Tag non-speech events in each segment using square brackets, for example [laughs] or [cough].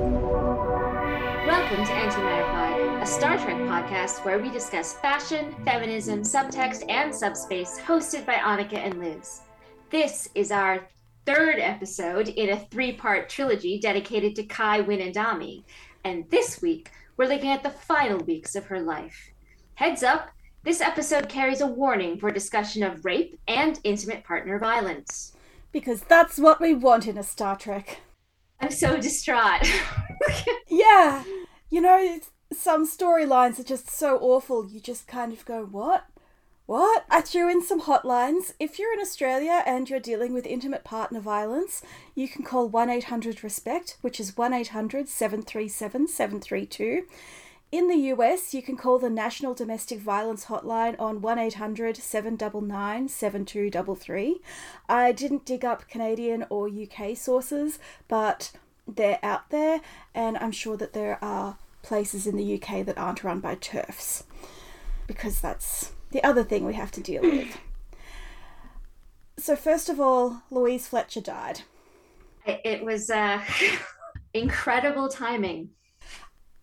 Welcome to Antimatter Pod, a Star Trek podcast where we discuss fashion, feminism, subtext, and subspace, hosted by Annika and Liz. This is our third episode in a three part trilogy dedicated to Kai Winn Adami. And this week, we're looking at the final weeks of her life. Heads up, this episode carries a warning for discussion of rape and intimate partner violence. Because that's what we want in a Star Trek. I'm so distraught. [laughs] Yeah, you know, some storylines are just so awful, you just kind of go, what? What? I threw in some hotlines. If you're in Australia and you're dealing with intimate partner violence, you can call 1 800 RESPECT, which is 1 800 737 732. In the US, you can call the National Domestic Violence Hotline on 1 800 799 7233. I didn't dig up Canadian or UK sources, but they're out there, and I'm sure that there are places in the UK that aren't run by TERFs, because that's the other thing we have to deal with. So, first of all, Louise Fletcher died. It, it was uh, [laughs] incredible timing.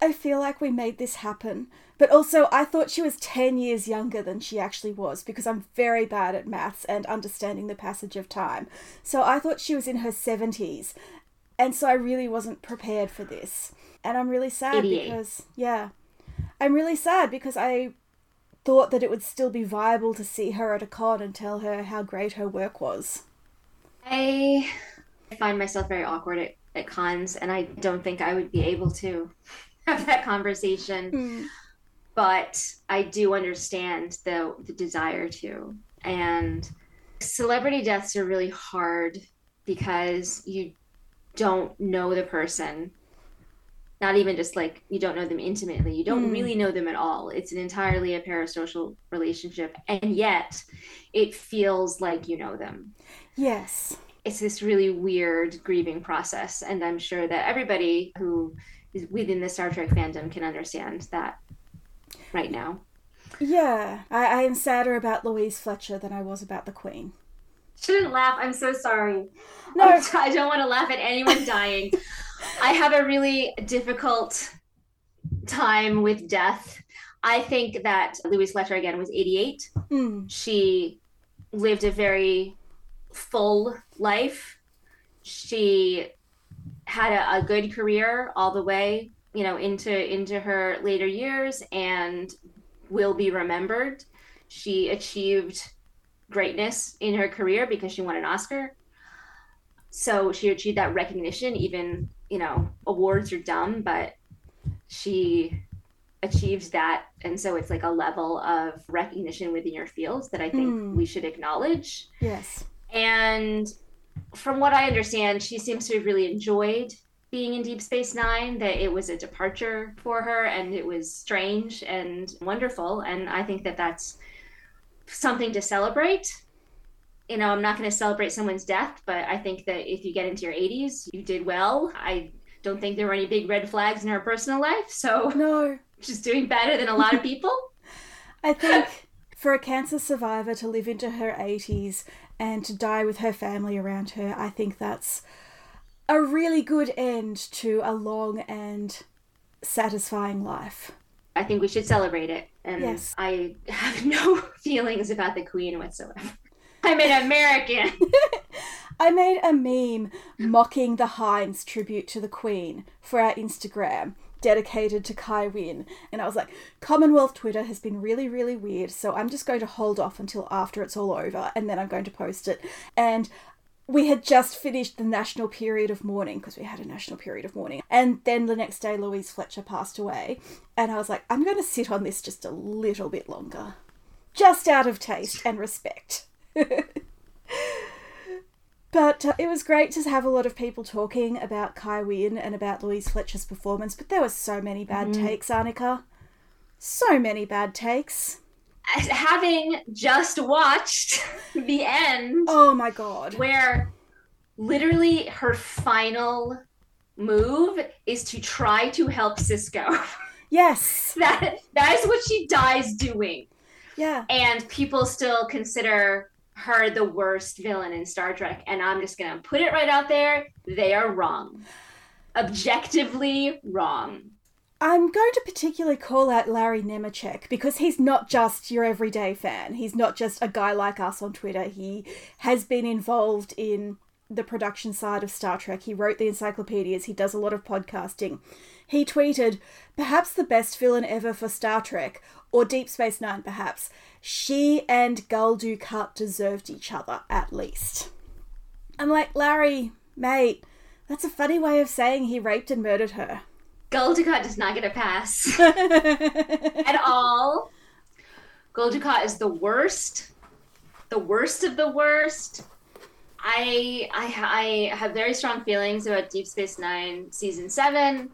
I feel like we made this happen. But also, I thought she was 10 years younger than she actually was because I'm very bad at maths and understanding the passage of time. So I thought she was in her 70s. And so I really wasn't prepared for this. And I'm really sad 88. because, yeah, I'm really sad because I thought that it would still be viable to see her at a con and tell her how great her work was. I find myself very awkward at, at cons, and I don't think I would be able to have that conversation. But I do understand the the desire to. And celebrity deaths are really hard because you don't know the person. Not even just like you don't know them intimately. You don't Mm. really know them at all. It's an entirely a parasocial relationship. And yet it feels like you know them Yes. it's this really weird grieving process and i'm sure that everybody who within the star trek fandom can understand that right now Yeah. I, I am sadder about Louise Fletcher than I was about the Queen. shouldn't laugh i'm so sorry No. I'm [laughs] t- i don't want to laugh at anyone dying [laughs] i have a really difficult time with death i think that louise fletcher again was 88 Mm. she lived a very full life. She had a, a good career all the way, you know, into into her later years and will be remembered. She achieved greatness in her career because she won an Oscar. So she achieved that recognition, even, you know, awards are dumb, but she achieved that and so it's like a level of recognition within your fields that i think Hmm. we should acknowledge Yes. and from what i understand she seems to have really enjoyed being in deep space nine that it was a departure for her and it was strange and wonderful and i think that that's something to celebrate you know i'm not going to celebrate someone's death but i think that if you get into your 80s you did well i don't think there were any big red flags in her personal life so No. [laughs] she's doing better than a lot of people. [laughs] I think for a cancer survivor to live into her 80s and to die with her family around her, I think that's a really good end to a long and satisfying life. I think we should celebrate it. And Yes. I [laughs] have no feelings about the Queen whatsoever. [laughs] I'm an American. [laughs] I made a meme mocking the Heinz tribute to the Queen for our Instagram dedicated to Kai Winn. And I was like, Commonwealth Twitter has been really, really weird, so I'm just going to hold off until after it's all over and then I'm going to post it. And we had just finished the national period of mourning because we had a national period of mourning. And then the next day, Louise Fletcher passed away. And I was like, I'm going to sit on this just a little bit longer, just out of taste and respect. [laughs] But uh, it was great to have a lot of people talking about Kai Winn and about Louise Fletcher's performance, but there were so many bad takes, Annika. So many bad takes. Having just watched [laughs] the end Oh my god. where literally her final move is to try to help Sisko. [laughs] Yes. that that is what she dies doing. Yeah. and people still consider her the worst villain in Star Trek. And I'm just gonna put it right out there: they are wrong. objectively wrong. I'm going to particularly call out Larry Nemecek because he's not just your everyday fan. He's not just a guy like us on Twitter. He has been involved in the production side of Star Trek. He wrote the encyclopedias, he does a lot of podcasting. He tweeted, perhaps the best villain ever for Star Trek, or Deep Space Nine, perhaps. She and Gul Dukat deserved each other, at least. I'm like, Larry, mate, that's a funny way of saying he raped and murdered her. Gul Dukat does not get a pass [laughs] at all. Gul Dukat is the worst, the worst of the worst. I, I I have very strong feelings about Deep Space Nine season seven.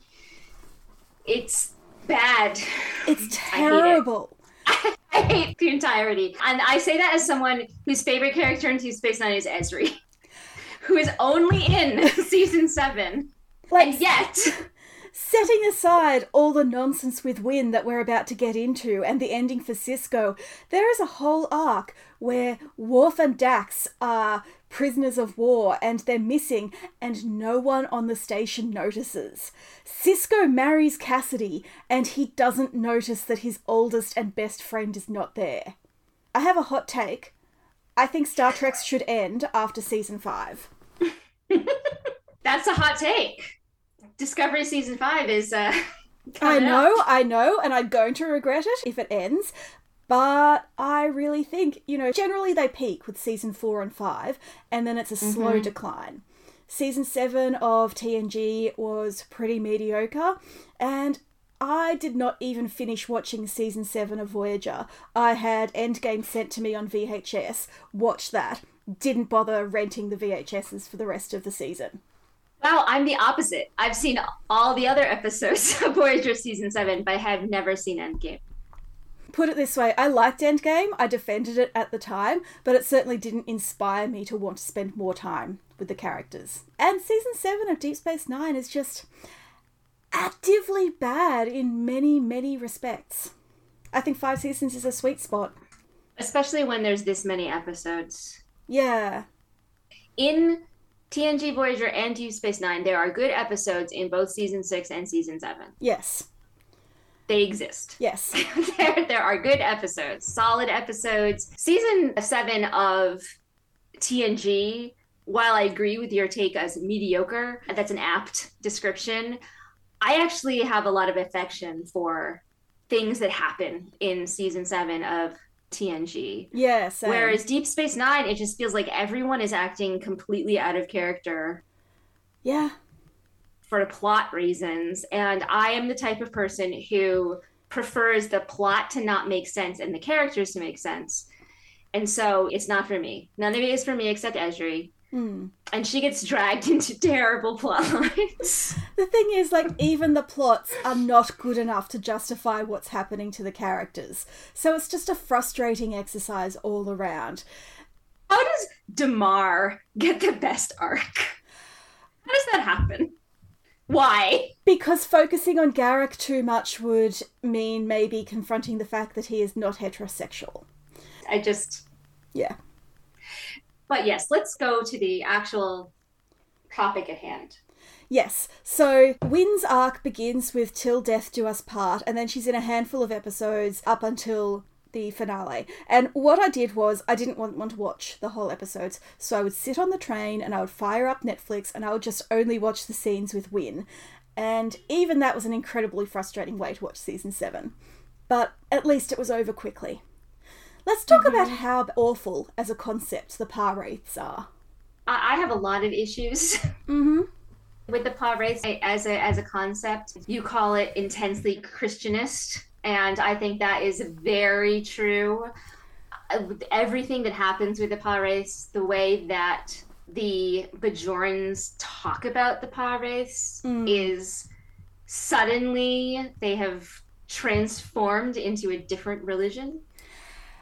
It's bad. It's terrible. [laughs] I hate, [laughs] I hate the entirety, and I say that as someone whose favorite character in Deep Space Nine is Ezri, [laughs] who is only in season seven, Like, and yet setting aside all the nonsense with Winn that we're about to get into and the ending for Sisko, there is a whole arc where Worf and Dax are prisoners of war and they're missing and no one on the station notices. Sisko marries Cassidy and he doesn't notice that his oldest and best friend is not there. I have a hot take. I think Star Trek should end after season 5. [laughs] that's a hot take. Discovery season five is. Uh, [laughs] I know, up. I know, and I'm going to regret it if it ends. But I really think, you know, generally they peak with season four and five, and then it's a slow mm-hmm. decline. Season seven of TNG was pretty mediocre, and I did not even finish watching season seven of Voyager. I had Endgame sent to me on VHS, watched that, didn't bother renting the VHSs for the rest of the season. Wow, I'm the opposite. I've seen all the other episodes [laughs] of Voyager season seven, but I have never seen Endgame. Put it this way I liked Endgame, I defended it at the time, but it certainly didn't inspire me to want to spend more time with the characters. And season 7 of Deep Space Nine is just actively bad in many, many respects. I think five seasons is a sweet spot. Especially when there's this many episodes. Yeah. In TNG Voyager and Deep Space Nine, there are good episodes in both season six and season seven. Yes. They exist. Yes. [laughs] there, there are good episodes, solid episodes. Season seven of TNG, while I agree with your take as mediocre, that's an apt description. I actually have a lot of affection for things that happen in season seven of TNG. Yeah, same. Whereas Deep Space Nine, it just feels like everyone is acting completely out of character Yeah. For plot reasons. And I am the type of person who prefers the plot to not make sense and the characters to make sense. And so it's not for me. None of it is for me except Ezri. Hmm. And she gets dragged [laughs] into terrible plot lines. The thing is, like, even the plots are not good enough to justify what's happening to the characters. So it's just a frustrating exercise all around. How does Damar get the best arc? How does that happen? Why? Because focusing on Garak too much would mean maybe confronting the fact that he is not heterosexual. I just. Yeah. But yes, let's go to the actual topic at hand. Yes. So Winn's arc begins with Till Death Do Us Part, and then she's in a handful of episodes up until the finale. And what I did was I didn't want, want to watch the whole episodes, so I would sit on the train and I would fire up Netflix and I would just only watch the scenes with Winn. And even that was an incredibly frustrating way to watch season seven. But at least it was over quickly. Let's talk about how awful as a concept the Pah-wraiths are. I, have a lot of issues [laughs] Mm-hmm. with the race as a as a concept. You call it intensely Christianist, and I think that is very true. Uh, Everything that happens with the race, the way that the Bajorans talk about the race Mm. is suddenly they have transformed into a different religion,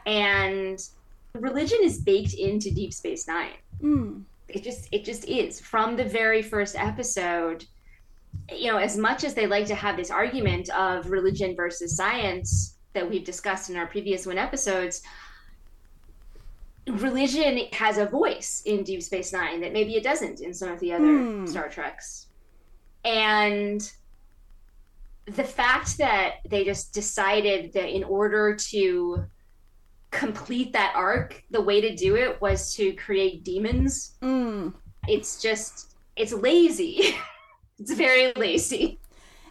and religion is baked into Deep Space Nine Mm. it just it just is from the very first episode you know as much as they like to have this argument of religion versus science that we've discussed in our previous one episodes religion has a voice in deep space nine that maybe it doesn't in some of the other Hmm. star treks And the fact that they just decided that in order to complete that arc, the way to do it was to create demons. Mm. It's just, it's lazy. [laughs] it's very lazy.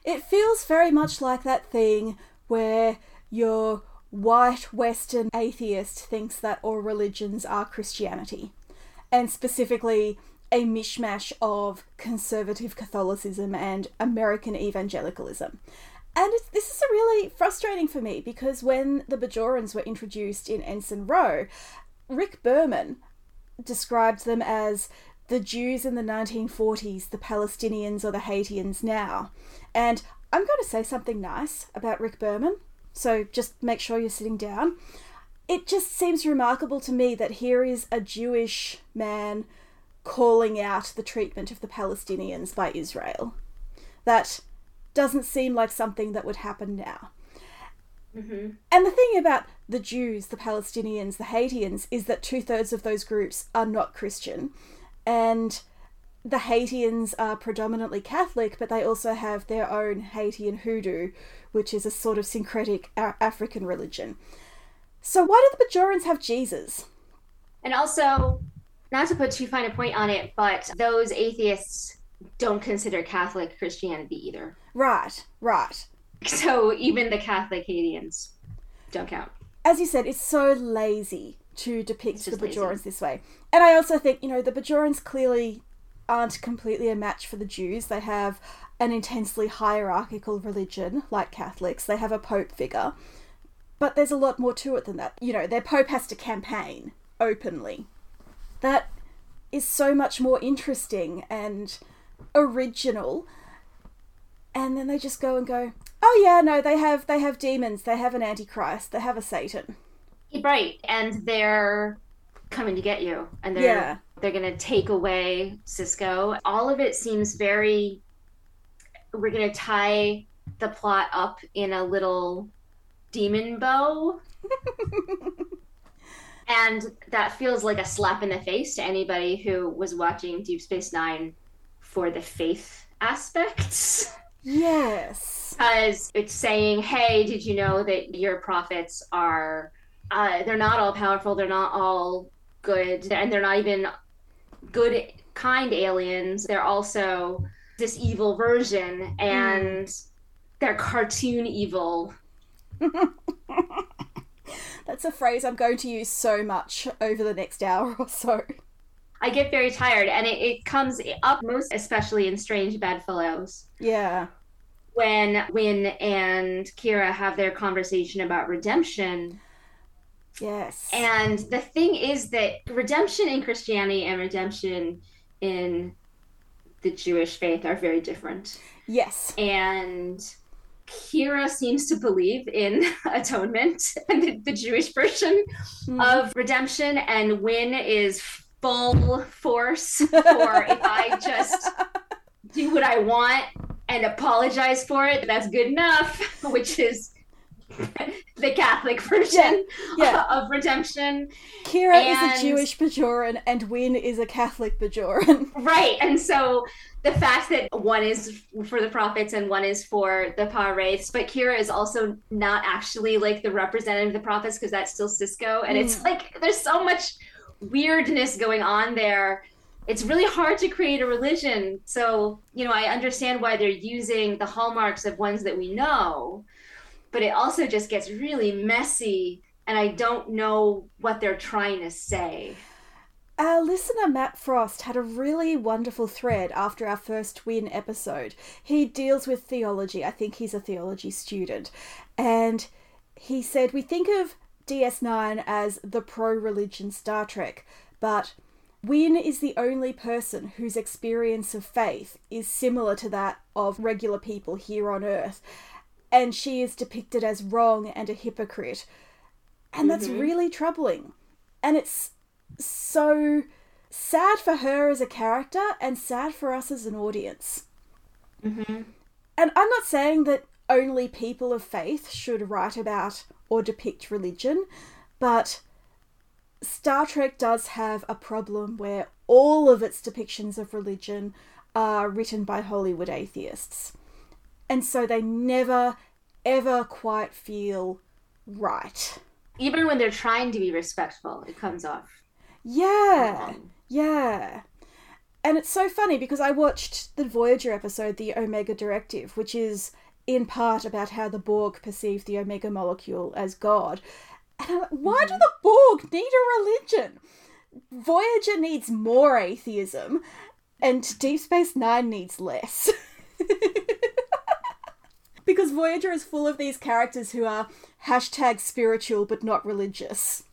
It feels very much like that thing where your white Western atheist thinks that all religions are Christianity, and specifically a mishmash of conservative Catholicism and American evangelicalism. And this is really frustrating for me because when the Bajorans were introduced in Ensign Ro, Rick Berman described them as the Jews in the 1940s, the Palestinians or the Haitians now. And I'm going to say something nice about Rick Berman, so just make sure you're sitting down. It just seems remarkable to me that here is a Jewish man calling out the treatment of the Palestinians by Israel. That doesn't seem like something that would happen now. Mm-hmm. And the thing about the Jews, the Palestinians, the Haitians is that two thirds of those groups are not Christian. And the Haitians are predominantly Catholic, but they also have their own Haitian hoodoo, which is a sort of syncretic African religion. So, why do the Bajorans have Jesus? And also, not to put too fine a point on it, but those atheists don't consider Catholic Christianity either. Right, right. So even the Catholic Haitians don't count. As you said, it's so lazy to depict the Bajorans lazy. this way. And I also think, you know, the Bajorans clearly aren't completely a match for the Jews. They have an intensely hierarchical religion, like Catholics. They have a pope figure. But there's a lot more to it than that. You know, their pope has to campaign openly. That is so much more interesting and original. And then they just go and go, "Oh yeah, no, they have they have demons. They have an antichrist. They have a Satan." Right, and they're coming to get you, and they're yeah. they're gonna take away Sisko. All of it seems very. We're gonna tie the plot up in a little demon bow. [laughs] and that feels like a slap in the face to anybody who was watching Deep Space Nine for the faith aspects. Yes. Because it's saying, hey, did you know that your prophets are, uh, they're not all powerful, they're not all good, and they're not even good, kind aliens. They're also this evil version, and mm. they're cartoon evil. [laughs] That's a phrase I'm going to use so much over the next hour or so. I get very tired, and it, it comes up most especially in Strange Bedfellows. Yeah. When Winn and Kira have their conversation about redemption. Yes. And the thing is that redemption in Christianity and redemption in the Jewish faith are very different. Yes. And Kira seems to believe in [laughs] atonement and [laughs] the, the Jewish version mm. of redemption, and Winn is full force [laughs] for if I just do what I want and apologize for it, that's good enough, which is [laughs] the Catholic version yeah, yeah. [laughs] of redemption. Kira and, is a Jewish Bajoran and Winn is a Catholic Bajoran. [laughs] Right. And so the fact that one is for the prophets and one is for the Pah-wraiths, but Kira is also not actually like the representative of the prophets because that's still Sisko. And mm. it's like there's so much weirdness going on there it's really hard to create a religion so you know i understand why they're using the hallmarks of ones that we know but it also just gets really messy and i don't know what they're trying to say our listener Matt Frost had a really wonderful thread after our first win episode. He deals with theology. I think he's a theology student. And he said, We think of DS9 as the pro religion Star Trek, but Winn is the only person whose experience of faith is similar to that of regular people here on Earth, and she is depicted as wrong and a hypocrite. And that's mm-hmm. really troubling. And it's so sad for her as a character and sad for us as an audience. Mm-hmm. And I'm not saying that only people of faith should write about or depict religion, but Star Trek does have a problem where all of its depictions of religion are written by Hollywood atheists. And so they never, ever quite feel right. Even when they're trying to be respectful, it comes off. Yeah. Yeah. And it's so funny because I watched the Voyager episode, The Omega Directive, which is in part about how the Borg perceive the Omega molecule as God. And I'm like, why do mm-hmm. the Borg need a religion? Voyager needs more atheism, and Deep Space Nine needs less. [laughs] because Voyager is full of these characters who are hashtag spiritual but not religious.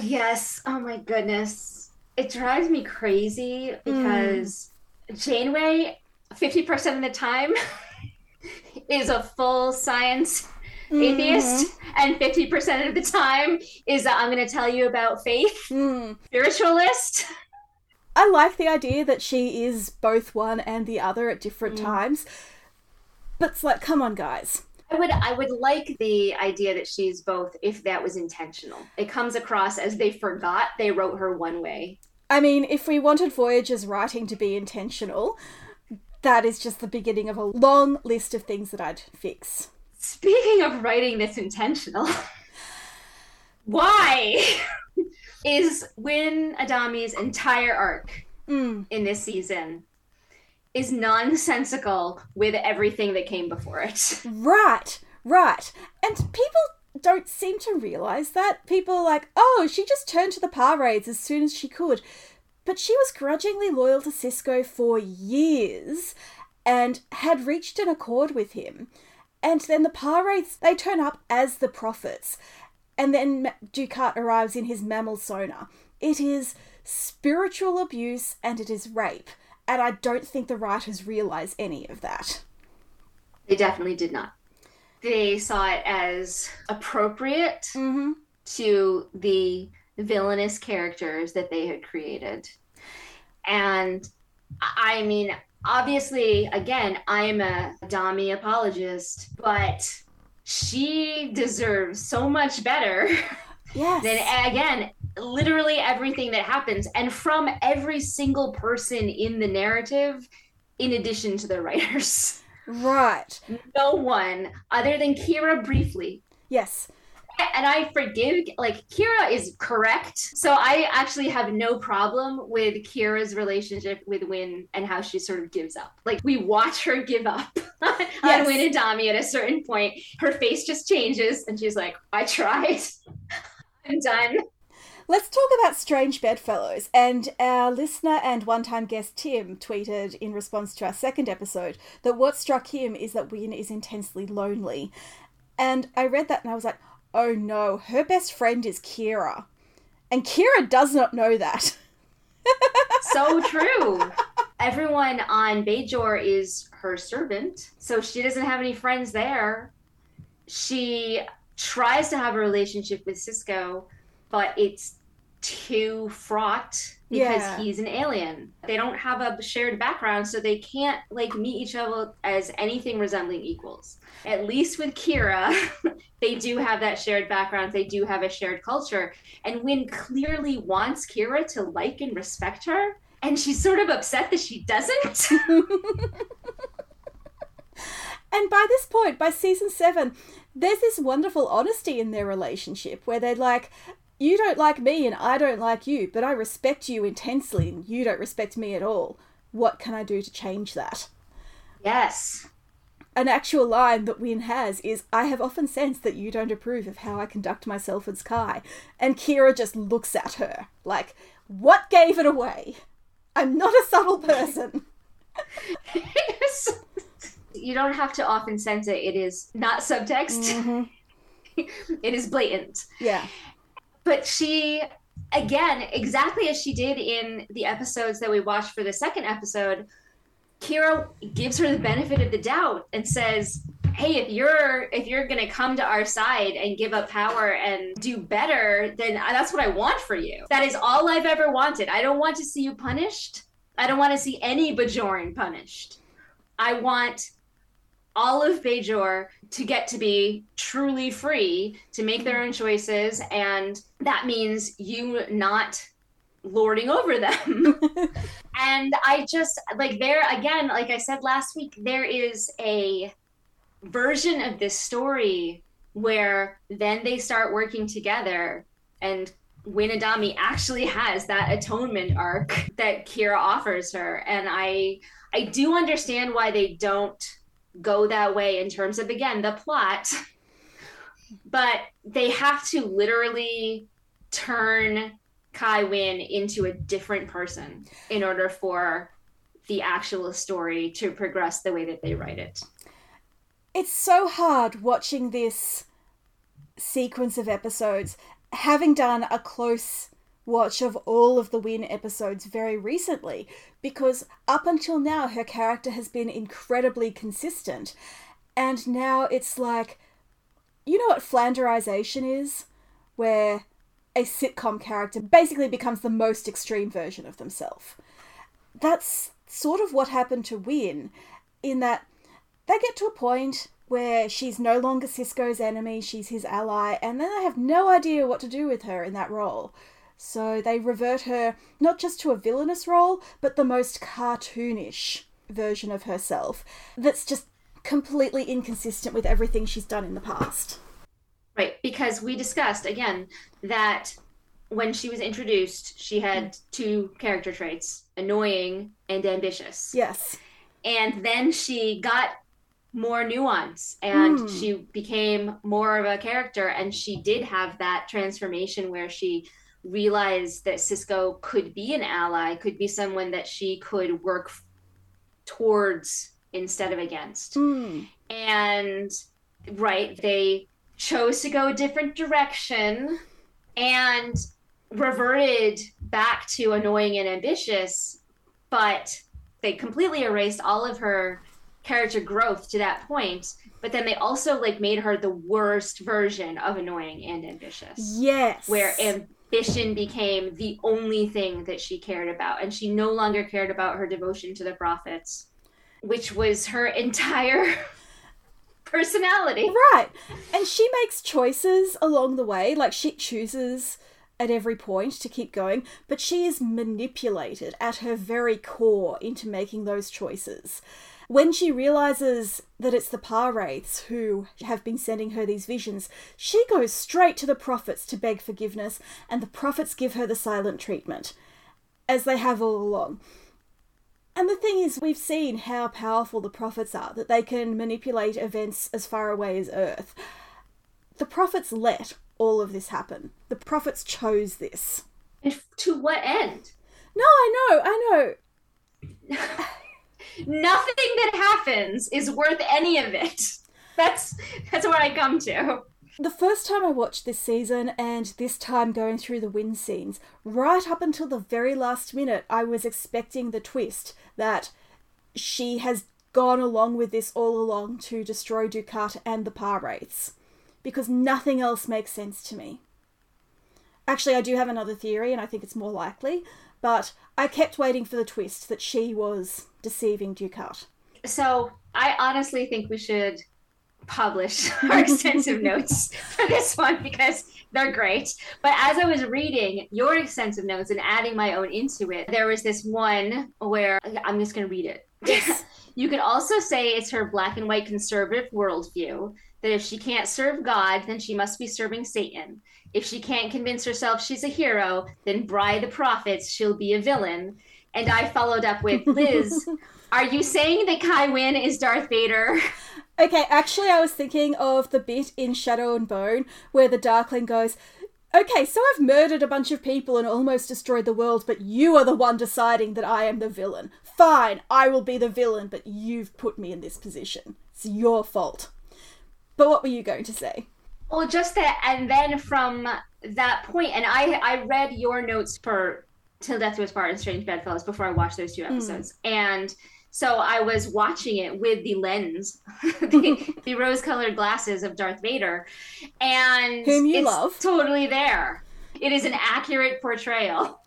Yes. Oh my goodness. It drives me crazy because Janeway, 50% [laughs] of the time, is a full science atheist, and 50% of the time is i I'm going to tell you about faith, Mm. spiritualist. I like the idea that she is both one and the other at different times. But it's like, come on, guys. I would I would like the idea that she's both if that was intentional. It comes across as they forgot they wrote her one way. I mean, if we wanted Voyager's writing to be intentional, that is just the beginning of a long list of things that I'd fix. Speaking of writing that's intentional, [laughs] why [laughs] is Winn Adami's entire arc Mm. in this season is nonsensical with everything that came before it? Right, right. And people don't seem to realize that. People are like, oh, she just turned to the Pah-wraiths as soon as she could. But she was grudgingly loyal to Sisko for years and had reached an accord with him. And then the Pah-wraiths, they turn up as the prophets. And then Dukat arrives in his mammal sonar. It is spiritual abuse and it is rape. And I don't think the writers realize any of that. They definitely did not. They saw it as appropriate Mm-hmm. to the villainous characters that they had created. And I mean, obviously, again, I'm a Dami apologist, but she deserves so much better Yes. [laughs] than, again, literally everything that happens. And from every single person in the narrative, in addition to the [laughs] writers. Right. No one, other than Kira briefly, Yes. and I forgive like Kira is correct. So I actually have no problem with Kira's relationship with Winn and how she sort of gives up. Like we watch her give up [laughs] on Winn Adami at a certain point. Her face just changes and she's like, I tried. [laughs] I'm done. Let's talk about Strange Bedfellows. And our listener and one time guest Tim tweeted in response to our second episode that what struck him is that Winn is intensely lonely. And I read that and I was like, oh no, her best friend is Kira. And Kira does not know that. [laughs] So true. Everyone on Bajor is her servant. So she doesn't have any friends there. She tries to have a relationship with Sisko, but it's too fraught because Yeah. he's an alien. They don't have a shared background, so they can't like meet each other as anything resembling equals. At least with Kira, [laughs] they do have that shared background. They do have a shared culture. And Winn clearly wants Kira to like and respect her, and she's sort of upset that she doesn't. [laughs] And by this point, by season seven, there's this wonderful honesty in their relationship where they're like, you don't like me and I don't like you, but I respect you intensely and you don't respect me at all. What can I do to change that? yes. An actual line that Winn has is, I have often sensed that you don't approve of how I conduct myself in Sky. And Kira just looks at her like, what gave it away? I'm not a subtle person. [laughs] Yes. You don't have to often sense it. It is not subtext. Mm-hmm. [laughs] it is blatant. Yeah. But she, again, exactly as she did in the episodes that we watched for the second episode, Kira gives her the benefit of the doubt and says, "Hey, if you're if you're gonna come to our side and give up power and do better, then that's what I want for you. That is all I've ever wanted. I don't want to see you punished. I don't want to see any Bajoran punished. I want." All of Bajor to get to be truly free to make their own choices, and that means you not lording over them. [laughs] and I just like there again, like I said last week, there is a version of this story where then they start working together and Winadami actually has that atonement arc that Kira offers her. And I I do understand why they don't go that way in terms of again the plot. But they have to literally turn Kai Winn into a different person in order for the actual story to progress the way that they write it. It's so hard watching this sequence of episodes, having done a close watch of all of the Winn episodes very recently, because up until now her character has been incredibly consistent. And now it's like, you know what flanderization is? Where a sitcom character basically becomes the most extreme version of themselves. That's sort of what happened to Winn, in that they get to a point where she's no longer Sisko's enemy, she's his ally, and then they have no idea what to do with her in that role. So they revert her not just to a villainous role, but the most cartoonish version of herself that's just completely inconsistent with everything she's done in the past. Right, because we discussed again that when she was introduced, she had two character traits annoying and ambitious. Yes. And then she got more nuance and Mm. she became more of a character. And she did have that transformation where she realized that Sisko could be an ally, could be someone that she could work towards instead of against Hmm. and right they chose to go a different direction and reverted back to annoying and ambitious but they completely erased all of her character growth to that point but then they also like made her the worst version of annoying and ambitious Yes. where ambition became the only thing that she cared about and she no longer cared about her devotion to the prophets which was her [laughs] entire personality Right. And she makes choices along the way. Like she chooses at every point to keep going, but she is manipulated at her very core into making those choices. When she realizes that it's the Pah-wraiths who have been sending her these visions, she goes straight to the prophets to beg forgiveness, and the prophets give her the silent treatment, as they have all along. And the thing is, we've seen how powerful the prophets are, that they can manipulate events as far away as Earth. The prophets let all of this happen. The prophets chose this. and to what end No, I know, I know. [laughs] nothing that happens is worth any of it that's that's what i come to The first time I watched this season, and this time going through the win scenes, right up until the very last minute, I was expecting the twist that she has gone along with this all along to destroy Dukat and the Pah-wraiths. Because nothing else makes sense to me. Actually, I do have another theory, and I think it's more likely, but I kept waiting for the twist that she was deceiving Dukat. so i honestly think we should publish [laughs] our extensive [laughs] notes for this one because they're great but as i was reading your extensive notes and adding my own into it there was this one where i'm just going to read it Yes. [laughs] You could also say it's her black and white conservative worldview that if she can't serve God, then she must be serving Satan. If she can't convince herself she's a hero, then bribe the prophets, she'll be a villain. And I followed up with [laughs] Liz, are you saying that Kai Winn is Darth Vader? Okay, actually, I was thinking of the bit in Shadow and Bone where the Darkling goes, Okay, so I've murdered a bunch of people and almost destroyed the world, but you are the one deciding that I am the villain. Fine, I will be the villain, but you've put me in this position. It's your fault. But what were you going to say? Well, just that, and then from that point, and I I read your notes for Till Death Do Us Part and Strange Bedfellows before I watched those two hmm. episodes, and so I was watching it with the lens, [laughs] the, [laughs] the rose-colored glasses of Darth Vader, and Whom you it's love. totally there. It is an accurate portrayal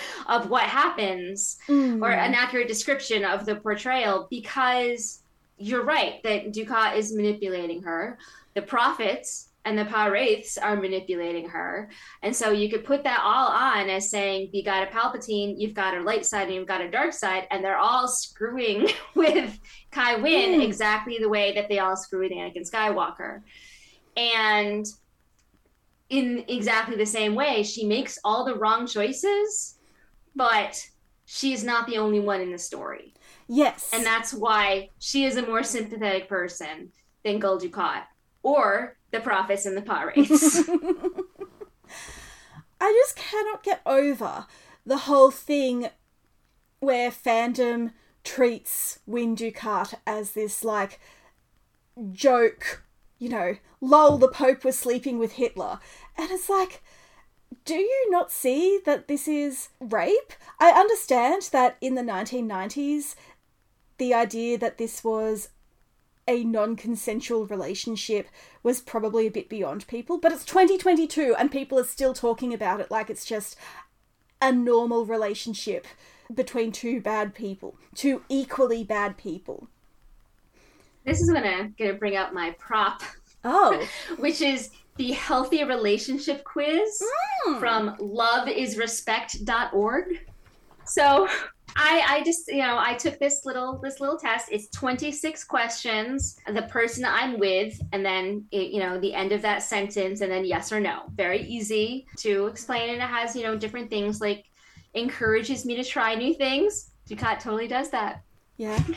[laughs] of what happens or an accurate description of the portrayal because you're right that Dukat is manipulating her. The prophets and the Pah-wraiths are manipulating her. And so you could put that all on as saying, you got a Palpatine, you've got a light side, and you've got a dark side, and they're all screwing [laughs] with Kai Winn mm. exactly the way that they all screw with Anakin Skywalker. And in exactly the same way, she makes all the wrong choices, but she's not the only one in the story. Yes. And that's why she is a more sympathetic person than Gul Dukat or the prophets and the Pah-wraiths. [laughs] I just cannot get over the whole thing where fandom treats Winn Dukat as this like joke, you know, lol, the Pope was sleeping with Hitler. And it's like, do you not see that this is rape? I understand that in the 1990s, the idea that this was a non consensual relationship was probably a bit beyond people, but it's 2022 and people are still talking about it like it's just a normal relationship between two bad people, two equally bad people. This is when I'm gonna bring up my prop. Oh. [laughs] which is the healthy relationship quiz mm. from loveisrespect.org. So I, I just you know I took this little this little test. It's 26 questions. The person I'm with, and then it, you know the end of that sentence, and then yes or no. Very easy to explain, and it has you know different things like encourages me to try new things. Dukat totally does that. Yeah. [laughs]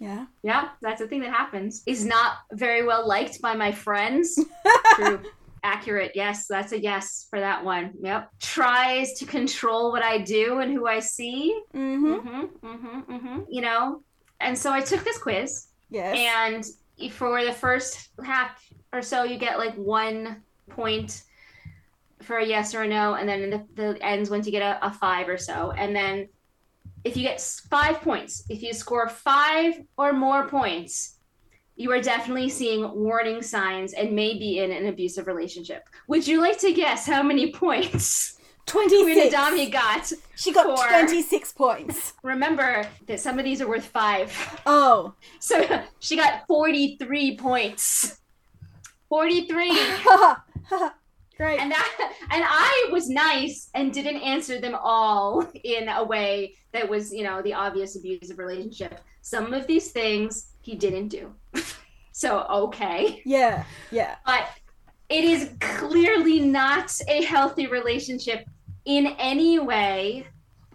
Yeah. Yeah, that's the thing that happens. Is not very well liked by my friends. [laughs] True. Accurate. Yes, that's a yes for that one. Yep. Tries to control what I do and who I see. Mm-hmm. Mm-hmm. Mm-hmm. mm-hmm. You know, and so I took this quiz. Yes. And for the first half or so, you get like one point for a yes or a no, and then the, the ends once you get a, a five or so, and then if you get five points, if you score five or more points, you are definitely seeing warning signs and may be in an abusive relationship. Would you like to guess how many points? 26. Dami got. She got for... 26 points. Remember that some of these are worth five. Oh. So she got 43 points. 43. [laughs] Great. And that, and I was nice and didn't answer them all in a way that was, you know, the obvious abusive relationship. Some of these things he didn't do. [laughs] so okay. Yeah. Yeah. But it is clearly not a healthy relationship in any way.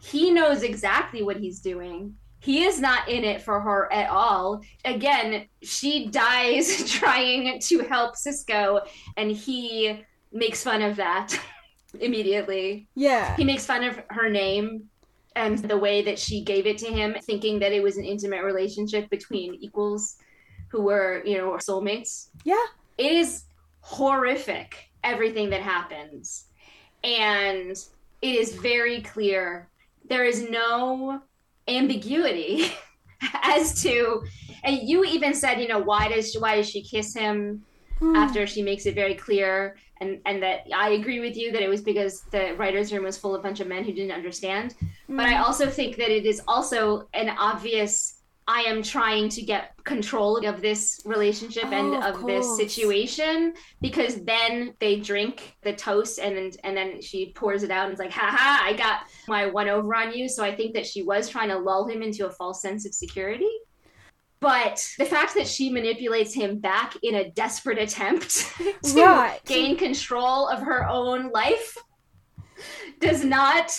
He knows exactly what he's doing. He is not in it for her at all. Again, she dies [laughs] trying to help Sisko, and he makes fun of that [laughs] immediately. Yeah. He makes fun of her name and the way that she gave it to him, thinking that it was an intimate relationship between equals who were, you know, soulmates. Yeah. It is horrific, everything that happens. And it is very clear. There is no ambiguity [laughs] as to and you even said, you know, why does she, why does she kiss him mm. after she makes it very clear and and that I agree with you that it was because the writers room was full of a bunch of men who didn't understand. Mm. But I mm-hmm. also think that it is also an obvious I am trying to get control of this relationship oh, and of, of this situation because then they drink the toast and then and then she pours it out and it's like, haha, I got my one over on you. So I think that she was trying to lull him into a false sense of security. But the fact that she manipulates him back in a desperate attempt [laughs] to right. gain control of her own life does not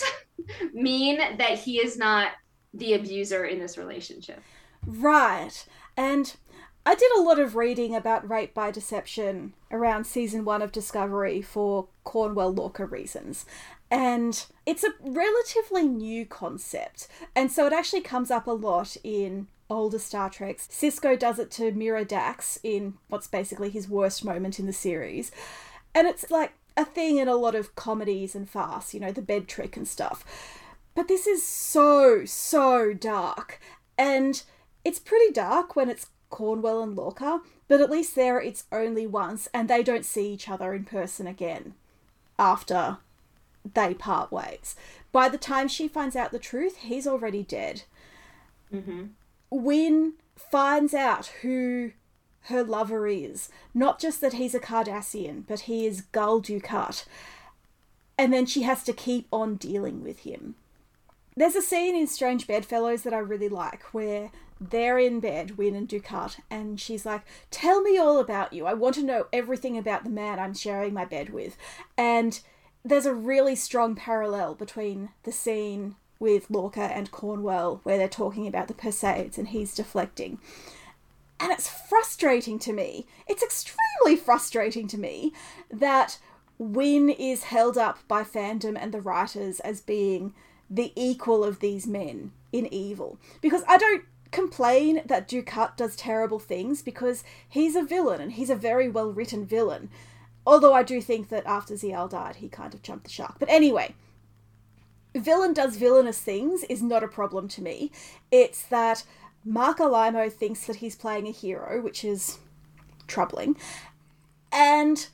mean that he is not the abuser in this relationship. Right. And I did a lot of reading about rape by deception around season one of Discovery for Cornwell Lorca reasons. And it's a relatively new concept. And so it actually comes up a lot in older Star Treks. Sisko does it to Mirror Dax in what's basically his worst moment in the series. And it's like a thing in a lot of comedies and farce, you know, the bed trick and stuff. But this is so, so dark. And it's pretty dark when it's Cornwell and Lorca, but at least there it's only once and they don't see each other in person again after they part ways. By the time she finds out the truth, he's already dead. Mm-hmm. Winn finds out who her lover is. Not just that he's a Cardassian, but he is Gul Dukat. And then she has to keep on dealing with him. There's a scene in Strange Bedfellows that I really like where they're in bed, Winn and Dukat, and she's like, Tell me all about you. I want to know everything about the man I'm sharing my bed with. And there's a really strong parallel between the scene with Lorca and Cornwell where they're talking about the Perseids and he's deflecting. And it's frustrating to me. It's extremely frustrating to me that Winn is held up by fandom and the writers as being the equal of these men in evil. Because I don't complain that Dukat does terrible things because he's a villain and he's a very well written villain. Although I do think that after Ziyal died, he kind of jumped the shark. But anyway, villain does villainous things is not a problem to me. It's that Marc Alaimo thinks that he's playing a hero, which is troubling. And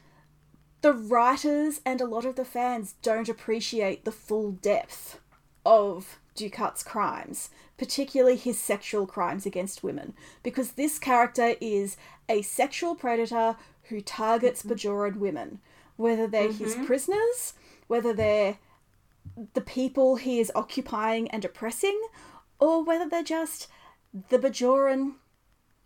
the writers and a lot of the fans don't appreciate the full depth of Dukat's crimes, particularly his sexual crimes against women, because this character is a sexual predator who targets mm-hmm. Bajoran women, whether they're mm-hmm. his prisoners, whether they're the people he is occupying and oppressing, or whether they're just the Bajoran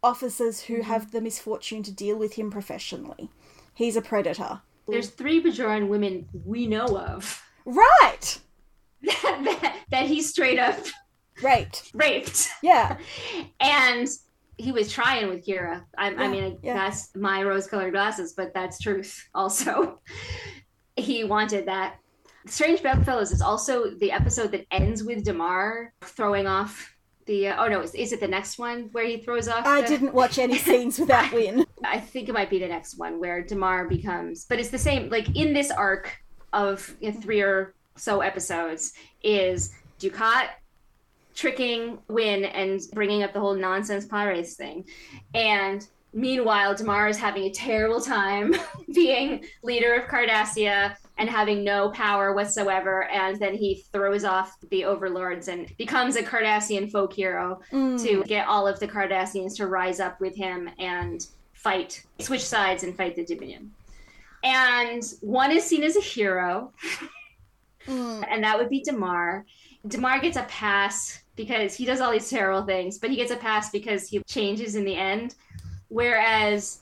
officers who mm-hmm. have the misfortune to deal with him professionally. He's a predator. There's three Bajoran women we know of. Right! that, [laughs] that, that he straight up raped. [laughs] Raped. Yeah. [laughs] and he was trying with Kira. I, yeah, I mean, yeah. that's my rose-colored glasses, but that's truth. Also, he wanted that. Strange Bedfellows is also the episode that ends with Damar throwing off the. Uh, oh no, is, is, it the next one where he throws off? I the... didn't watch any [laughs] scenes with that Winn. I think it might be the next one where Damar becomes, but it's the same. Like in this arc of you know, three or so episodes, is Dukat tricking Winn and bringing up the whole nonsense Pah-wraith thing. And meanwhile, Damar is having a terrible time [laughs] being leader of Cardassia and having no power whatsoever. And then he throws off the overlords and becomes a Cardassian folk hero mm. to get all of the Cardassians to rise up with him and fight, switch sides and fight the Dominion. And one is seen as a hero, mm. and that would be Damar. Damar gets a pass because he does all these terrible things, but he gets a pass because he changes in the end. Whereas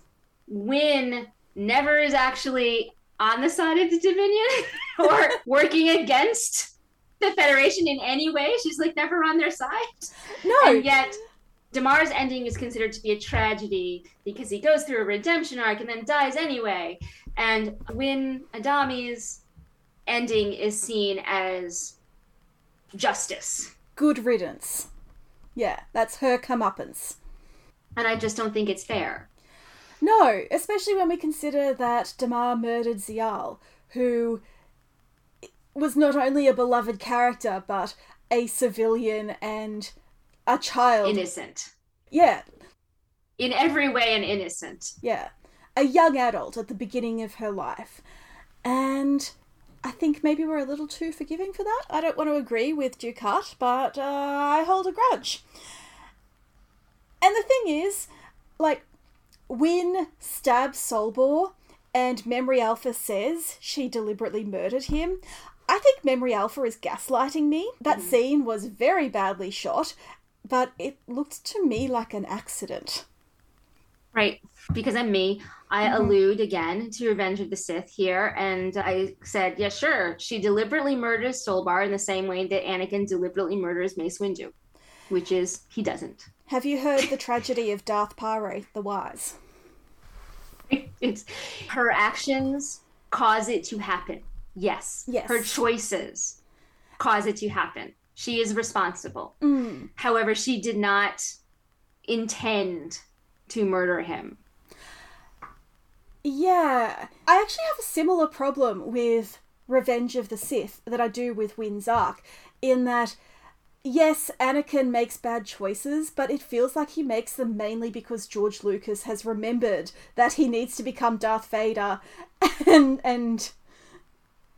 Winn never is actually on the side of the Dominion [laughs] or working against the Federation in any way. She's like never on their side. No. And yet Damar's ending is considered to be a tragedy because he goes through a redemption arc and then dies anyway. And Winn Adami's ending is seen as justice good riddance. Yeah, that's her comeuppance. And I just don't think it's fair. No, especially when we consider that Damar murdered Ziyal, who was not only a beloved character, but a civilian and a child. Innocent. Yeah. In every way, an innocent. Yeah. A young adult at the beginning of her life. And I think maybe we're a little too forgiving for that. I don't want to agree with Dukat, but uh, I hold a grudge. And the thing is, like, Winn stabs Solbor and Memory Alpha says she deliberately murdered him. I think Memory Alpha is gaslighting me. That mm. scene was very badly shot, but it looked to me like an accident. Right. Because I'm me, I mm-hmm. allude again to Revenge of the Sith here, and I said, yeah, sure. She deliberately murders Solbor in the same way that Anakin deliberately murders Mace Windu, which is he doesn't. Have you heard the tragedy of Darth Plagueis the Wise? It's her actions cause it to happen. Yes. Yes. Her choices cause it to happen. She is responsible. Mm. However, she did not intend to murder him. Yeah. I actually have a similar problem with Revenge of the Sith that I do with Winn's Arc, in that, yes, Anakin makes bad choices, but it feels like he makes them mainly because George Lucas has remembered that he needs to become Darth Vader [laughs] and, and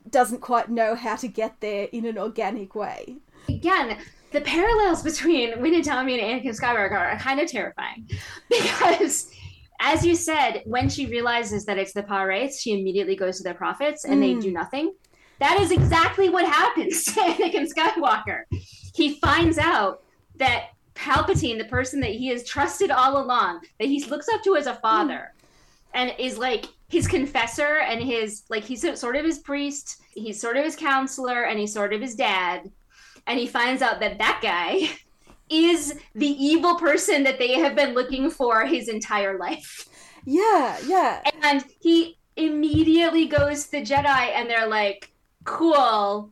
doesn't quite know how to get there in an organic way. Again, the parallels between Winn Adami and Anakin Skywalker are kind of terrifying [laughs] because as you said, when she realizes that it's the Pah-wraiths, she immediately goes to the prophets and mm. they do nothing. That is exactly what happens [laughs] to Anakin Skywalker. He finds out that Palpatine, the person that he has trusted all along, that he looks up to as a father, mm. and is like his confessor and his like he's sort of his priest, he's sort of his counselor, and he's sort of his dad. And he finds out that that guy [laughs] is the evil person that they have been looking for his entire life. Yeah, yeah. And he immediately goes to the Jedi, and they're like, "Cool,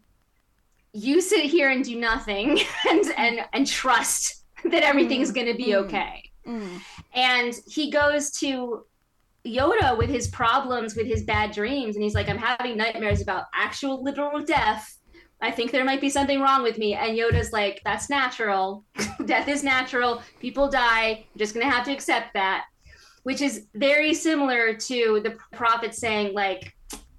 you sit here and do nothing, [laughs] and and and trust that everything's mm, going to be mm, okay." Mm. And he goes to Yoda with his problems, with his bad dreams, and he's like, "I'm having nightmares about actual literal death." I think there might be something wrong with me. And Yoda's like, that's natural. [laughs] Death is natural. People die. You're just going to have to accept that, which is very similar to the prophet saying, like,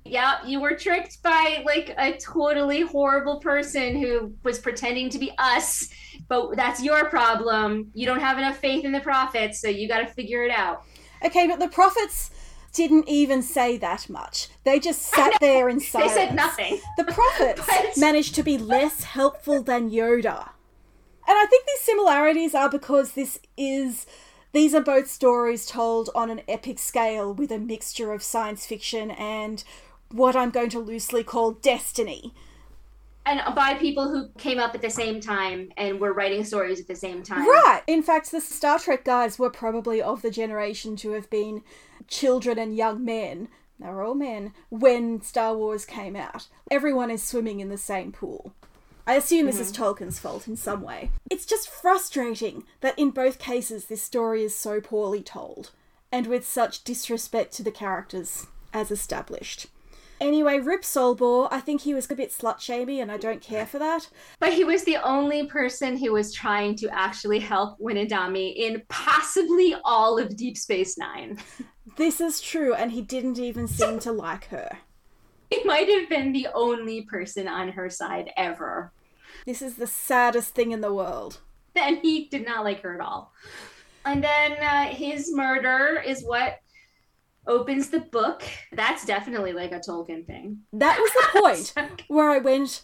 yeah, you were tricked by like a totally horrible person who was pretending to be us, but that's your problem. You don't have enough faith in the prophets, so you got to figure it out. Okay, but the prophets didn't even say that much. They just sat there in silence. They said nothing. The [laughs] prophets but... managed to be less helpful than Yoda. And I think these similarities are because this is these are both stories told on an epic scale with a mixture of science fiction and what I'm going to loosely call destiny and by people who came up at the same time and were writing stories at the same time. Right. In fact, the Star Trek guys were probably of the generation to have been children and young men. They were all men when Star Wars came out. Everyone is swimming in the same pool. I assume this mm-hmm. is Tolkien's fault in some way. It's just frustrating that in both cases this story is so poorly told, and with such disrespect to the characters as established. Anyway, Rip Solbor, I think he was a bit slut shamey, and I don't care for that. But he was the only person who was trying to actually help Winn Adami in possibly all of Deep Space Nine. [laughs] This is true, and he didn't even seem to like her. He might have been the only person on her side ever. This is the saddest thing in the world. And he did not like her at all. And then uh, his murder is what opens the book. That's definitely like a Tolkien thing. That was the [laughs] point where I went.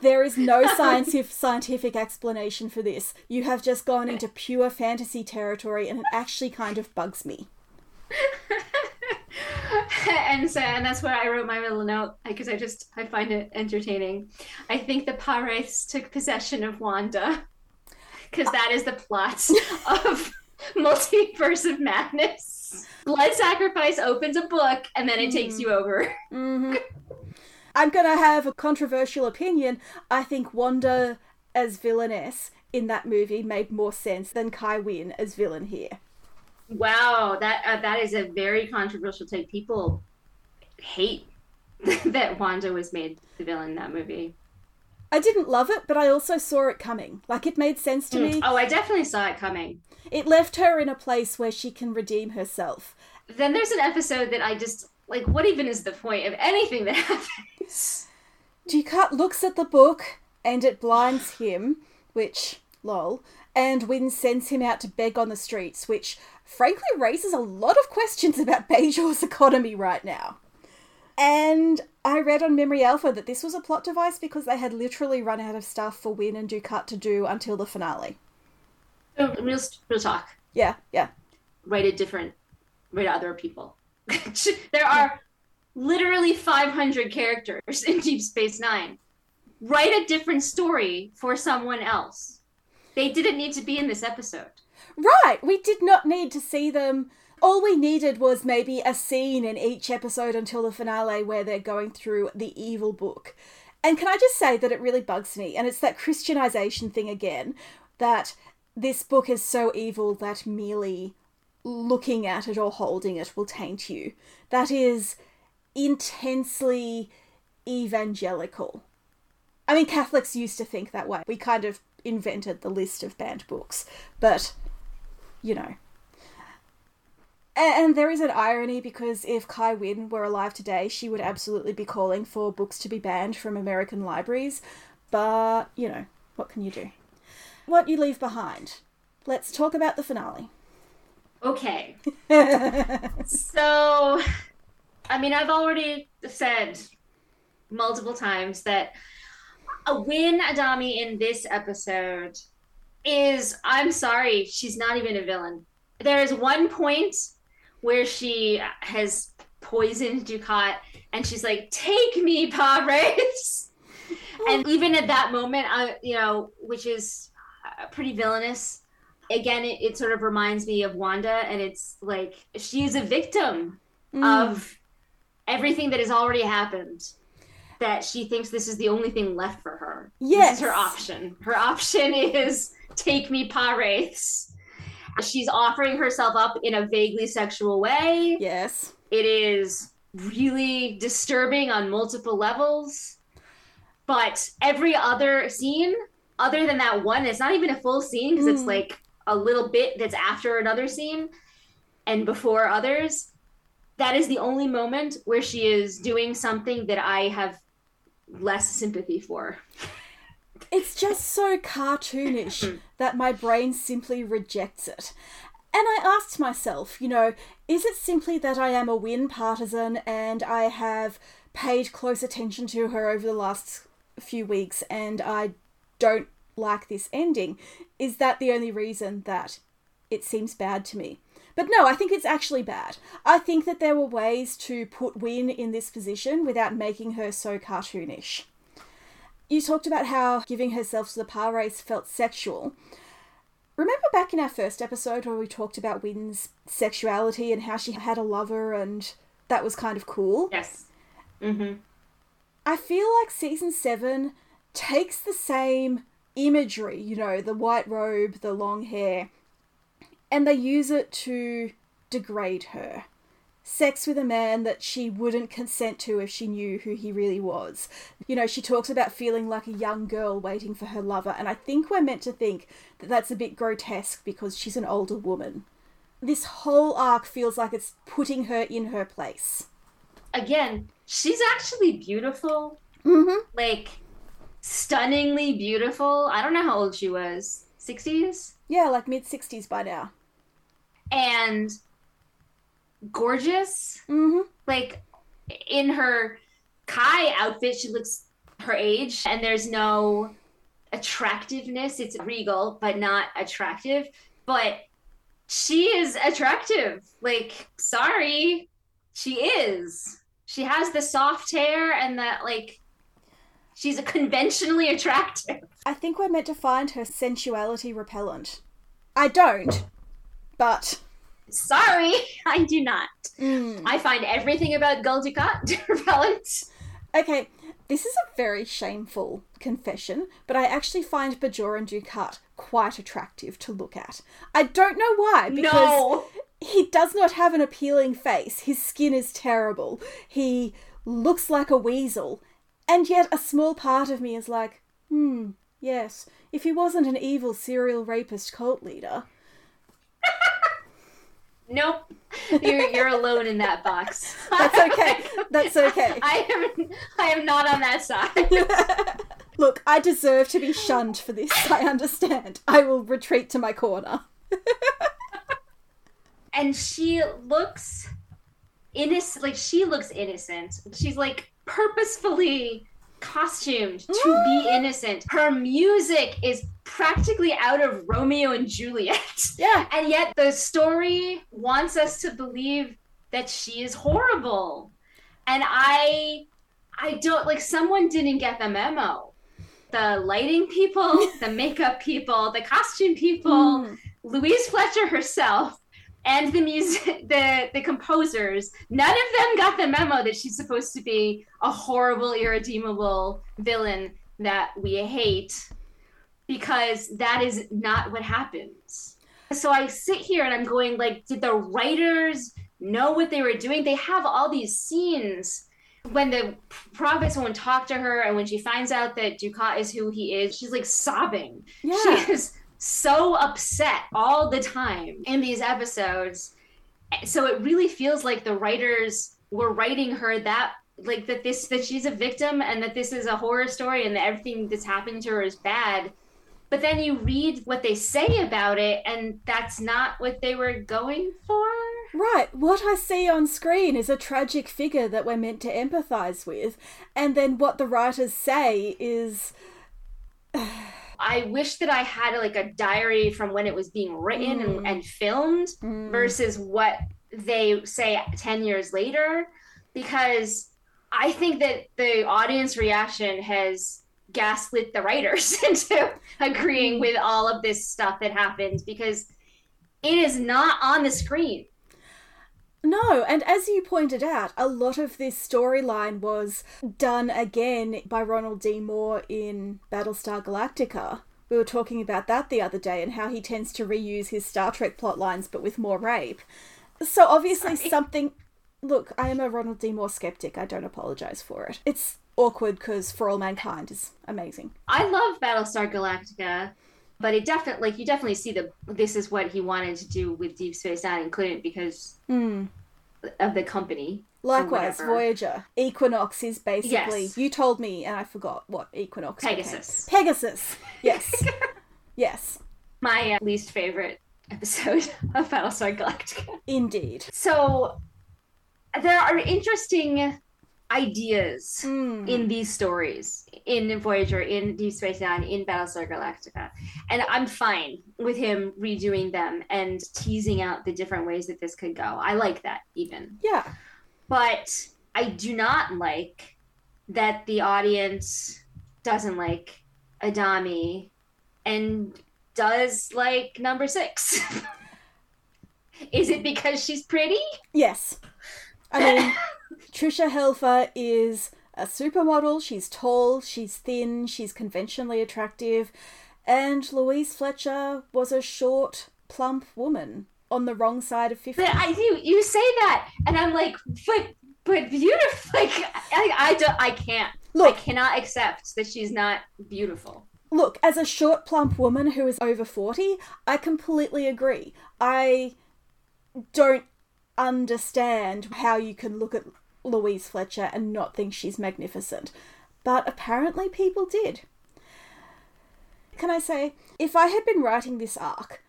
There is no [laughs] scientific scientific explanation for this. You have just gone into pure fantasy territory, and it actually kind of bugs me. [laughs] and so, and that's where I wrote my little note because I just I find it entertaining. I think the Pah-wraiths took possession of Wanda because that is the plot of Multiverse of Madness. Blood Sacrifice opens a book and then it mm-hmm. takes you over. [laughs] Mm-hmm. I'm gonna have a controversial opinion. I think Wanda as villainess in that movie made more sense than Kai Winn as villain here. Wow, that uh, that is a very controversial take. People hate [laughs] that Wanda was made the villain in that movie. I didn't love it, but I also saw it coming. Like it made sense to mm. me. Oh, I definitely saw it coming. It left her in a place where she can redeem herself. Then there's an episode that I just like. What even is the point of anything that [laughs] happens? Dukat looks at the book and it blinds him, which lol. And Winn sends him out to beg on the streets, which frankly raises a lot of questions about Bajor's economy right now. And I read on Memory Alpha that this was a plot device because they had literally run out of stuff for Winn and Dukat to do until the finale. Oh, real, real talk. Yeah, yeah. Write a different, write other people. [laughs] there are literally 500 characters in Deep Space Nine. Write a different story for someone else. They didn't need to be in this episode. Right, we did not need to see them all we needed was maybe a scene in each episode until the finale where they're going through the evil book. And can I just say that it really bugs me? And it's that Christianization thing again that this book is so evil that merely looking at it or holding it will taint you. That is intensely evangelical. I mean, Catholics used to think that way. We kind of invented the list of banned books. But, you know, and, there is an irony because if Kai Winn were alive today, she would absolutely be calling for books to be banned from American libraries. But, you know, what can you do? What you leave behind. Let's talk about the finale. Okay. [laughs] so, I mean, I've already said multiple times that a Winn Adami in this episode is I'm sorry, she's not even a villain. There is one point where she has poisoned Dukat and she's like, Take me, Pah-wraiths. and even at that moment, I you know, which is uh, pretty villainous. Again, it, it sort of reminds me of Wanda, and it's like she is a victim mm. of everything that has already happened that she thinks this is the only thing left for her. Yes. This is her option. Her option is take me Pah-wraiths. She's offering herself up in a vaguely sexual way. Yes. It is really disturbing on multiple levels. But every other scene, other than that one, it's not even a full scene because mm. it's like a little bit that's after another scene and before others. That is the only moment where she is doing something that I have less sympathy for. It's just so cartoonish [laughs] that my brain simply rejects it. And I asked myself, you know, is it simply that I am a Winn partisan and I have paid close attention to her over the last few weeks and I don't like this ending? Is that the only reason that it seems bad to me? But no, I think it's actually bad. I think that there were ways to put Winn in this position without making her so cartoonish. You talked about how giving herself to the Pah-wraiths felt sexual. Remember back in our first episode where we talked about Winn's sexuality and how she had a lover and that was kind of cool? Yes. Mm-hmm. I feel like season seven takes the same imagery, you know, the white robe, the long hair, and they use it to degrade her. Sex with a man that she wouldn't consent to if she knew who he really was. You know, she talks about feeling like a young girl waiting for her lover, and I think we're meant to think that that's a bit grotesque because she's an older woman. This whole arc feels like it's putting her in her place. Again, she's actually beautiful. Mm-hmm. Like, stunningly beautiful. I don't know how old she was. 60s? Yeah, like mid 60s by now. And gorgeous. Mm-hmm. Like in her Kai outfit, she looks her age, and there's no attractiveness. It's regal, but not attractive. But she is attractive. Like, sorry, she is. She has the soft hair and that, like, she's a conventionally attractive. I think we're meant to find her sensuality repellent. I don't, but. Sorry, [laughs] I do not. Mm. I find everything about Gul Dukat repellent. [laughs] Okay, this is a very shameful confession, but I actually find Bajoran Dukat quite attractive to look at. I don't know why, because no. he does not have an appealing face. His skin is terrible. He looks like a weasel. And yet a small part of me is like, hmm, Yes, if he wasn't an evil serial rapist cult leader. [laughs] nope. You're you're alone in that box. That's okay. That's okay. [laughs] I am I am not on that side. [laughs] Look, I deserve to be shunned for this. I understand. I will retreat to my corner. [laughs] and she looks innocent like she looks innocent. She's like purposefully costumed to be innocent. Her music is practically out of Romeo and Juliet. [laughs] Yeah. And yet the story wants us to believe that she is horrible. And I I don't like someone didn't get the memo. The lighting people, [laughs] the makeup people, the costume people, mm. Louise Fletcher herself and the music [laughs] the the composers none of them got the memo that she's supposed to be a horrible irredeemable villain that we hate because that is not what happens. So i sit here and i'm going like did the writers know what they were doing? They have all these scenes. When the prophets won't talk to her and when she finds out that dukat is who he is she's like sobbing. Yeah. she is so upset all the time in these episodes. So it really feels like the writers were writing her that like that this that she's a victim and that this is a horror story and that everything that's happened to her is bad. but then you read what they say about it, and that's not what they were going for. Right, what I see on screen is a tragic figure that we're meant to empathize with, and then what the writers say is. [sighs] [sighs] [sighs] I wish that I had like a diary from when it was being written Mm. and, and filmed Mm. versus what they say 10 years later because I think that the audience reaction has gaslit the writers [laughs] into agreeing with all of this stuff that happens because it is not on the screen. No, and as you pointed out, a lot of this storyline was done again by Ronald D. Moore in Battlestar Galactica. We were talking about that the other day and how he tends to reuse his Star Trek plot lines but with more rape. So obviously Sorry. something. Look, I am a Ronald D. Moore skeptic. I don't apologize for it. It's awkward because For All Mankind is amazing. I love Battlestar Galactica, but it definitely like you definitely see the this is what he wanted to do with Deep Space Nine and couldn't because Hmm. of the company. Likewise. Voyager. Equinox is basically. Yes. You told me, and I forgot what Equinox became. Pegasus. Pegasus. Yes. [laughs] yes. My uh, least favorite episode [laughs] of Battlestar Galactica. Indeed. So there are interesting ideas Mm. in these stories in Voyager, in Deep Space Nine, in Battlestar Galactica. And I'm fine with him redoing them and teasing out the different ways that this could go. I like that even. Yeah. But I do not like that the audience doesn't like Adami and does like number six. [laughs] Is it because she's pretty? Yes. I mean, [laughs] Tricia Helfer is a supermodel. She's tall, she's thin, she's conventionally attractive. And Louise Fletcher was a short, plump woman on the wrong side of 50. But I do. You say that, and I'm like, but but beautiful. [laughs] Like I I don't. I can't. Look. I cannot accept that she's not beautiful. Look, as a short, plump woman who is over 40, I completely agree. I don't understand how you can look at Louise Fletcher and not think she's magnificent. But apparently people did. Can I say, if I had been writing this arc,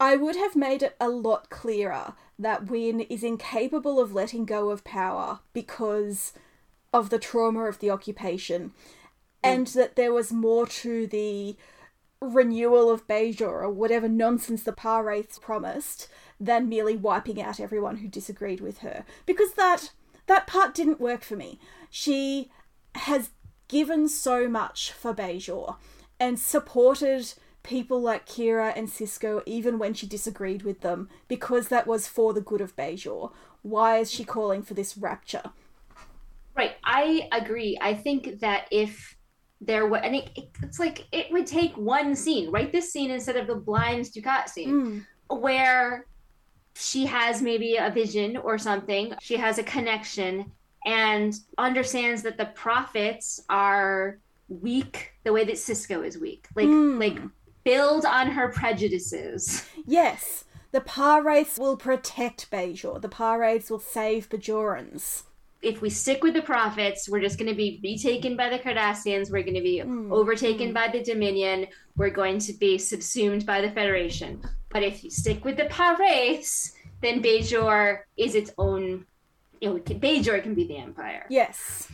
I would have made it a lot clearer that Winn is incapable of letting go of power because of the trauma of the occupation, mm. and that there was more to the renewal of Bajor or whatever nonsense the Par promised than merely wiping out everyone who disagreed with her. Because that that part didn't work for me. She has given so much for Bajor and supported people like Kira and Sisko even when she disagreed with them because that was for the good of Bajor. Why is she calling for this rapture? Right. I agree. I think that if there were, and it, it- it's like it would take one scene, right? This scene instead of the blind Dukat scene, Mm. where she has maybe a vision or something, she has a connection and understands that the prophets are weak the way that Sisko is weak. Like Mm. like build on her prejudices. Yes, the Pah-wraiths will protect Bajor. The Pah-wraiths will save Bajorans. If we stick with the prophets, we're just going to be retaken by the Cardassians. We're going to be Mm. overtaken by the Dominion. We're going to be subsumed by the Federation. But if you stick with the Pah-wraiths, then Bajor is its own. You know, Bajor can be the Empire. Yes.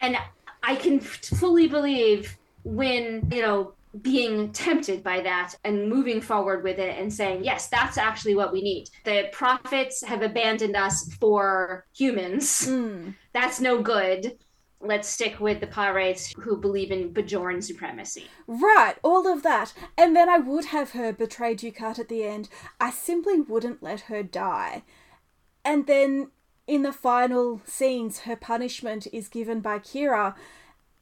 and I can fully believe Winn you know being tempted by that and moving forward with it and saying yes that's actually what we need the prophets have abandoned us for humans Mm. that's no good let's stick with the Pah-wraiths who believe in bajoran supremacy Right, all of that. And then I would have her betray Dukat at the end. I simply wouldn't let her die. And then in the final scenes, her punishment is given by Kira,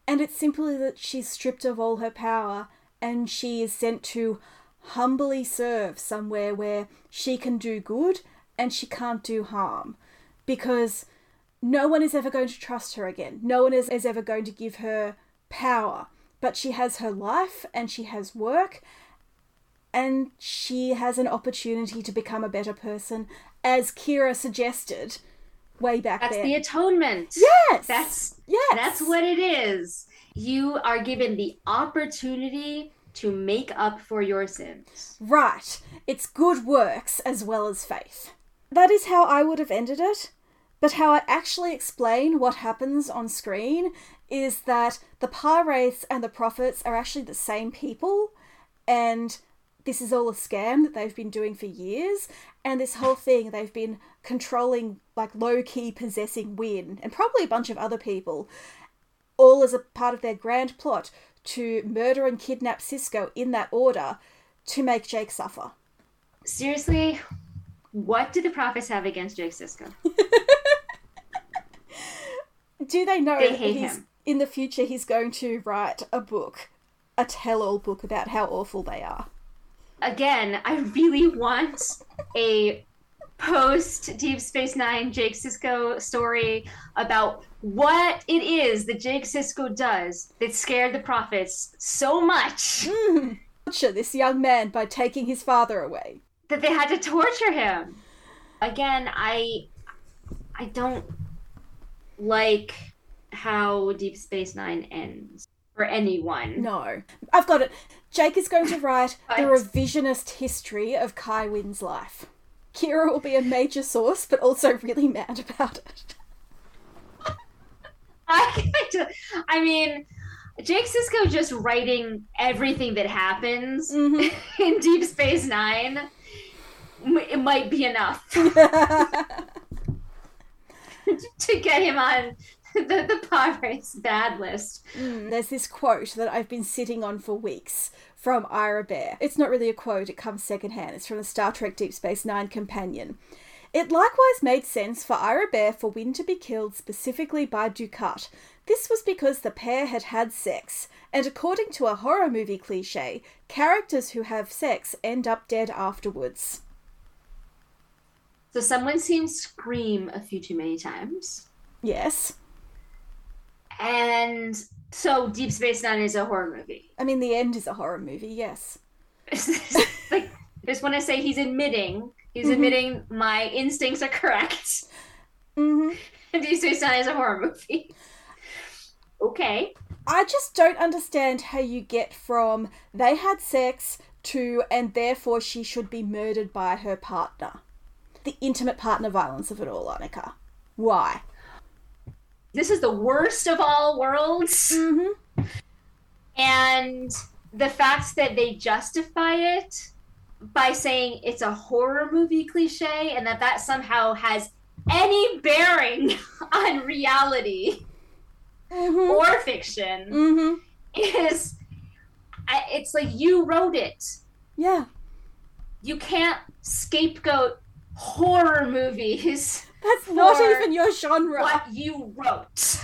and it's simply that she's stripped of all her power and she is sent to humbly serve somewhere where she can do good and she can't do harm. Because no one is ever going to trust her again. No one is, is ever going to give her power. But she has her life and she has work and she has an opportunity to become a better person, as Kira suggested way back that's then. the atonement yes! that's yes! That's what it is. You are given the opportunity to make up for your sins. Right. It's good works as well as faith. That is how I would have ended it. But how I actually explain what happens on screen is that the Pah-wraiths and the prophets are actually the same people, and this is all a scam that they've been doing for years. And this whole thing, they've been controlling, like low key possessing Winn and probably a bunch of other people, all as a part of their grand plot to murder and kidnap Sisko in that order to make Jake suffer. Seriously, what do the prophets have against Jake Sisko? [laughs] Do they know They that hate he's, him. in the future he's going to write a book, a tell all book about how awful they are? Again, I really want a post Deep Space Nine Jake Sisko story about what it is that Jake Sisko does that scared the prophets so much [laughs] Torture this young man by taking his father away. that they had to torture him. Again, I I don't like how Deep Space Nine ends for anyone. No. I've got it. Jake is going to write the revisionist history of Kai Winn's life. Kira will be a major source, but also really mad about it. [laughs] I I mean, Jake Sisko just writing everything that happens Mhm. [laughs] in Deep Space Nine, it might be enough [laughs] to get him on [laughs] the the Pah-wraiths bad list. Mm, There's this quote that I've been sitting on for weeks from Ira Behr. It's not really a quote, it comes secondhand. It's from the Star Trek Deep Space Nine companion. It likewise made sense for Ira Behr for Winn to be killed specifically by Dukat. This was because the pair had had sex, and according to a horror movie cliche, characters who have sex end up dead afterwards. So someone's seen Scream a few too many times, Yes. And so Deep Space Nine is a horror movie. I mean, the end is a horror movie, yes. [laughs] like, I just want to say he's admitting he's Mhm. admitting my instincts are correct. hmm [laughs] Deep Space Nine is a horror movie. Okay. I just don't understand how you get from they had sex to and therefore she should be murdered by her partner. The intimate partner violence of it all, Annika. Why? This is the worst of all worlds. Mm-hmm. And the fact that they justify it by saying it's a horror movie cliche and that that somehow has any bearing [laughs] on reality Mm-hmm. or fiction Mm-hmm. is it's like you wrote it Yeah. you can't scapegoat horror movies [laughs] That's not even your genre. what you wrote.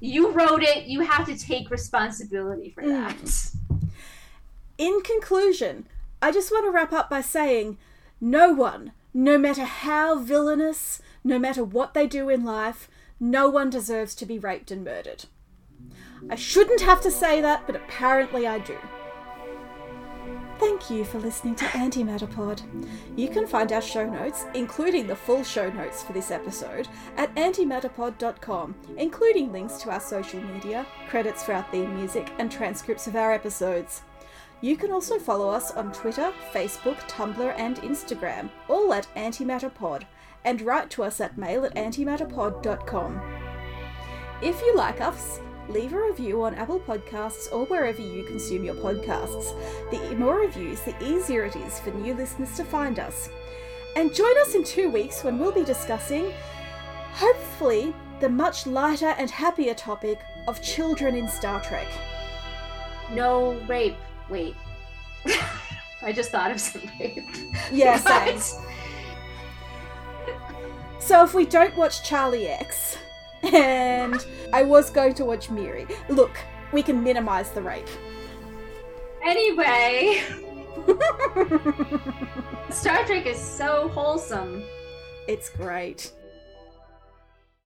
You wrote it, you have to take responsibility for mm. that. In conclusion, I just want to wrap up by saying no one, no matter how villainous, no matter what they do in life, no one deserves to be raped and murdered. I shouldn't have to say that, but apparently I do. Thank you for listening to Antimatterpod. You can find our show notes, including the full show notes for this episode, at antimatterpod.com, including links to our social media, credits for our theme music, and transcripts of our episodes. You can also follow us on Twitter, Facebook, Tumblr, and Instagram, all at antimatterpod, and write to us at mail at antimatterpod.com. If you like us, leave a review on Apple Podcasts or wherever you consume your podcasts. The more reviews, the easier it is for new listeners to find us. And join us in two weeks when we'll be discussing, hopefully, the much lighter and happier topic of children in Star Trek. No rape. Wait. [laughs] I just thought of some rape. [laughs] Yeah, [laughs] So if we don't watch Charlie X, and I was going to watch Miri, look, we can minimize the rape. Anyway, [laughs] Star Trek is so wholesome. It's great.